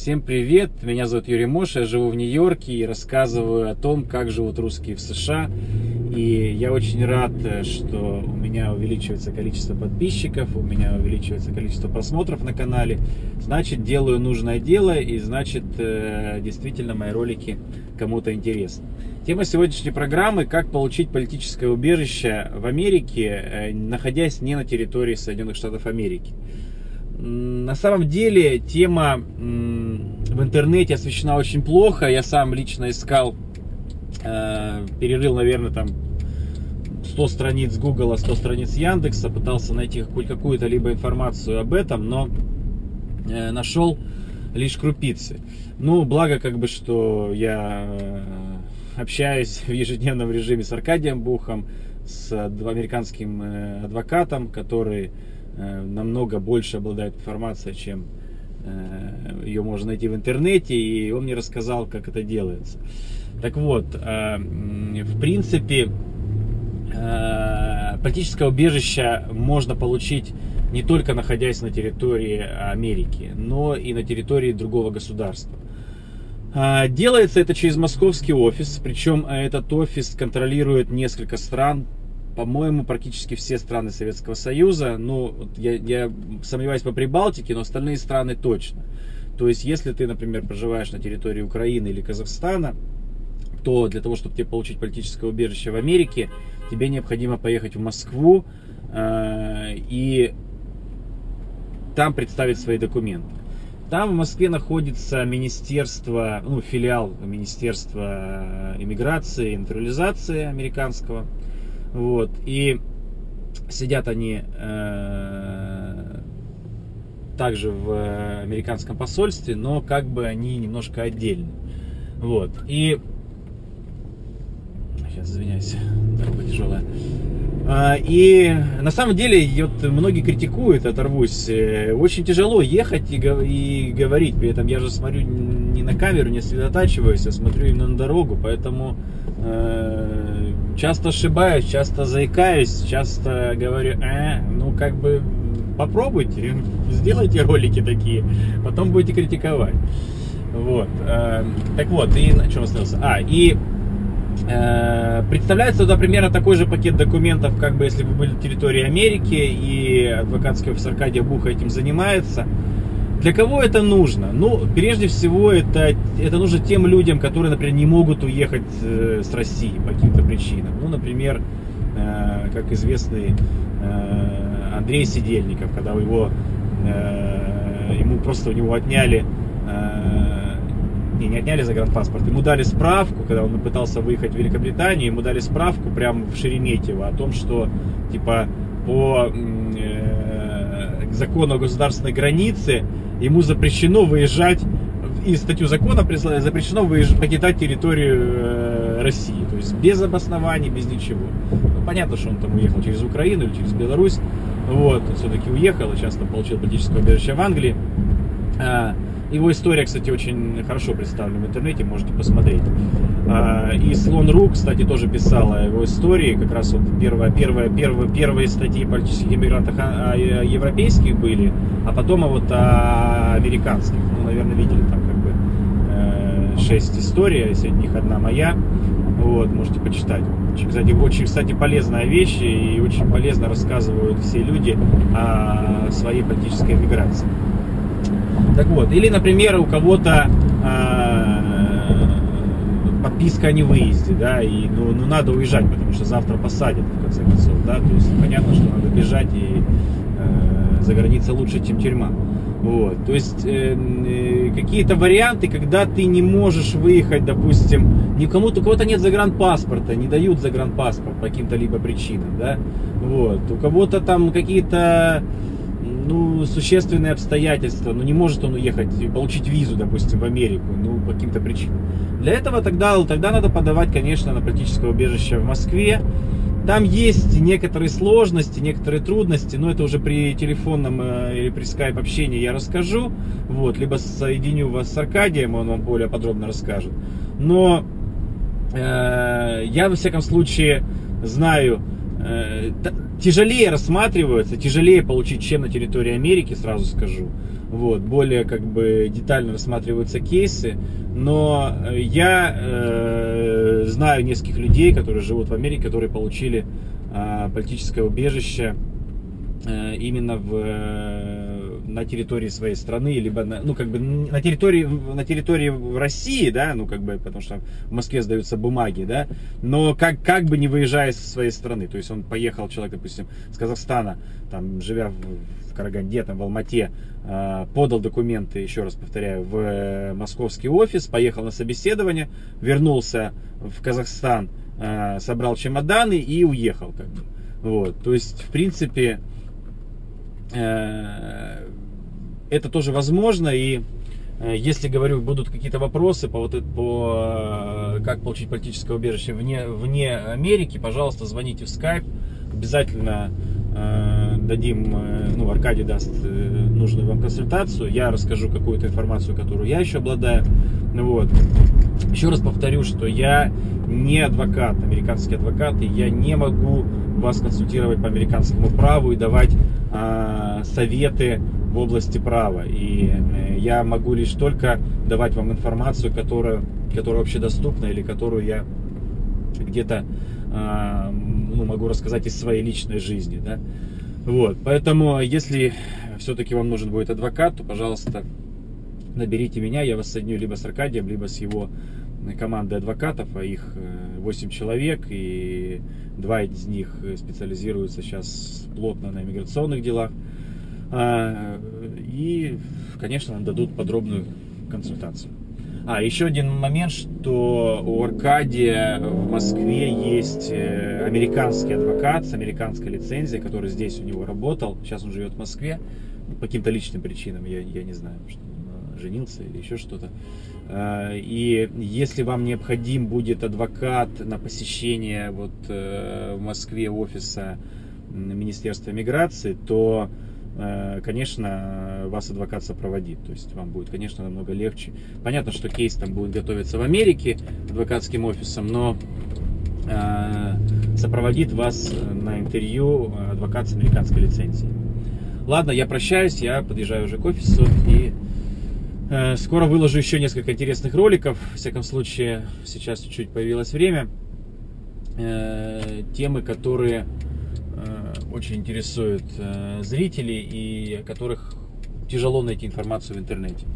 Всем привет, меня зовут Юрий Моша, я живу в Нью-Йорке и рассказываю о том, как живут русские в США. И я очень рад, что у меня увеличивается количество подписчиков, у меня увеличивается количество просмотров на канале. Значит, делаю нужное дело и значит, э, действительно мои ролики кому-то интересны. Тема сегодняшней программы – как получить политическое убежище в Америке, э, находясь не на территории Соединенных Штатов Америки. На самом деле тема в интернете освещена очень плохо. Я сам лично искал, э, перерыл, наверное, там 100 страниц Google, 100 страниц Яндекса, пытался найти какую-то либо информацию об этом, но э, нашел лишь крупицы. Ну, благо, как бы, что я э, общаюсь в ежедневном режиме с Аркадием Бухом, с американским адвокатом, который намного больше обладает информацией, чем э, ее можно найти в интернете, и он мне рассказал, как это делается. Так вот, э, в принципе, политическое убежище можно получить не только находясь на территории Америки, но и на территории другого государства. Делается это через московский офис, причем этот офис контролирует несколько стран, по-моему, практически все страны Советского Союза. Ну, я, я сомневаюсь по Прибалтике, но остальные страны точно. То есть, если ты, например, проживаешь на территории Украины или Казахстана, то для того, чтобы тебе получить политическое убежище в Америке, тебе необходимо поехать в Москву э, и там представить свои документы. Там в Москве находится министерство, ну, филиал Министерства иммиграции и натурализации американского. Вот. И сидят они э, также в американском посольстве, но как бы они немножко отдельны. Вот. И сейчас извиняюсь, дорога тяжелая. А, и на самом деле, вот многие критикуют, оторвусь, э, очень тяжело ехать и, и говорить. При этом я же смотрю не на камеру, не сосредотачиваюсь, а смотрю именно на дорогу, поэтому э, часто ошибаюсь, часто заикаюсь, часто говорю, э, ну как бы попробуйте, сделайте ролики такие, потом будете критиковать. Вот. Э, так вот, и на чем остался? А, и э, представляется туда примерно такой же пакет документов, как бы если бы были на территории Америки, и адвокатский офис Аркадия Буха этим занимается. Для кого это нужно? Ну, прежде всего, это, это нужно тем людям, которые, например, не могут уехать э, с России по каким-то причинам. Ну, например, э, как известный э, Андрей Сидельников, когда его, э, ему просто у него отняли, не, не отняли загранпаспорт, ему дали справку, когда он пытался выехать в Великобританию, ему дали справку прямо в Шереметьево о том, что, типа, по закону о государственной границе ему запрещено выезжать, и статью закона запрещено покидать территорию России. Есть без обоснований, без ничего. Ну, понятно, что он там уехал через Украину или через Беларусь. Вот, все-таки уехал, и сейчас там получил политическое убежище в Англии. А, его история, кстати, очень хорошо представлена в интернете, можете посмотреть. А, и Слон Ру, кстати, тоже писала его истории, как раз вот первая, первая, первая, первые статьи политических иммигрантов а, европейских были, а потом а вот о американских. Ну, наверное, видели там как бы э, шесть историй, среди них одна моя. Вот, можете почитать. Кстати, очень, кстати, полезная вещь и очень полезно рассказывают все люди о своей политической миграции. Так вот, или, например, у кого-то э, подписка о невыезде, да, и ну, ну надо уезжать, потому что завтра посадят, в конце концов, да, то есть понятно, что надо бежать, и э, за границей лучше, чем тюрьма. Вот, то есть э, э, какие-то варианты, когда ты не можешь выехать, допустим, никому, у кого-то нет загранпаспорта, не дают загранпаспорт по каким-то либо причинам, да, вот, у кого-то там какие-то ну, существенные обстоятельства, ну, не может он уехать получить визу, допустим, в Америку, ну, по каким-то причинам. Для этого тогда, тогда надо подавать, конечно, на политическое убежище в Москве. Там есть некоторые сложности, некоторые трудности, но это уже при телефонном э, или при скайп общении я расскажу. Вот, либо соединю вас с Аркадием, он вам более подробно расскажет. Но э, я, во всяком случае, знаю тяжелее рассматриваются, тяжелее получить, чем на территории Америки, сразу скажу. Вот, более как бы детально рассматриваются кейсы, но я э, знаю нескольких людей, которые живут в Америке, которые получили э, политическое убежище э, именно в э, на территории своей страны, либо на, ну, как бы на территории, на территории России, да, ну, как бы, потому что в Москве сдаются бумаги, да, но как, как бы не выезжая со своей страны, то есть он поехал, человек, допустим, с Казахстана, там, живя в, в Караганде, там, в Алмате, э, подал документы, еще раз повторяю, в э, московский офис, поехал на собеседование, вернулся в Казахстан, э, собрал чемоданы и уехал, как бы, вот, то есть, в принципе, э, это тоже возможно. И э, если, говорю, будут какие-то вопросы по, вот, по э, как получить политическое убежище вне, вне Америки, пожалуйста, звоните в Skype. Обязательно э, дадим, э, ну, Аркадий даст э, нужную вам консультацию. Я расскажу какую-то информацию, которую я еще обладаю. Вот. Еще раз повторю, что я не адвокат, американский адвокат, и я не могу вас консультировать по американскому праву и давать э, советы в области права. И э, я могу лишь только давать вам информацию, которая, которая общедоступна или которую я где-то э, ну, могу рассказать из своей личной жизни. Да? Вот. Поэтому, если все-таки вам нужен будет адвокат, то, пожалуйста, наберите меня, я вас соединю либо с Аркадием, либо с его командой адвокатов, а их 8 человек, и два из них специализируются сейчас плотно на иммиграционных делах. А, и, конечно, нам дадут подробную консультацию. А, еще один момент, что у Аркадия в Москве есть э, американский адвокат с американской лицензией, который здесь у него работал. Сейчас он живет в Москве по каким-то личным причинам, я, я не знаю, что он женился или еще что-то. А, и если вам необходим будет адвокат на посещение вот э, в Москве офиса Министерства миграции, то Э, конечно, вас адвокат сопроводит. То есть вам будет, конечно, намного легче. Понятно, что кейс там будет готовиться в Америке адвокатским офисом, но э, сопроводит вас на интервью адвокат с американской лицензией. Ладно, я прощаюсь, я подъезжаю уже к офису и э, скоро выложу еще несколько интересных роликов. В всяком случае, сейчас чуть-чуть появилось время. Темы, которые Э, очень интересуют э, зрителей и о которых тяжело найти информацию в интернете.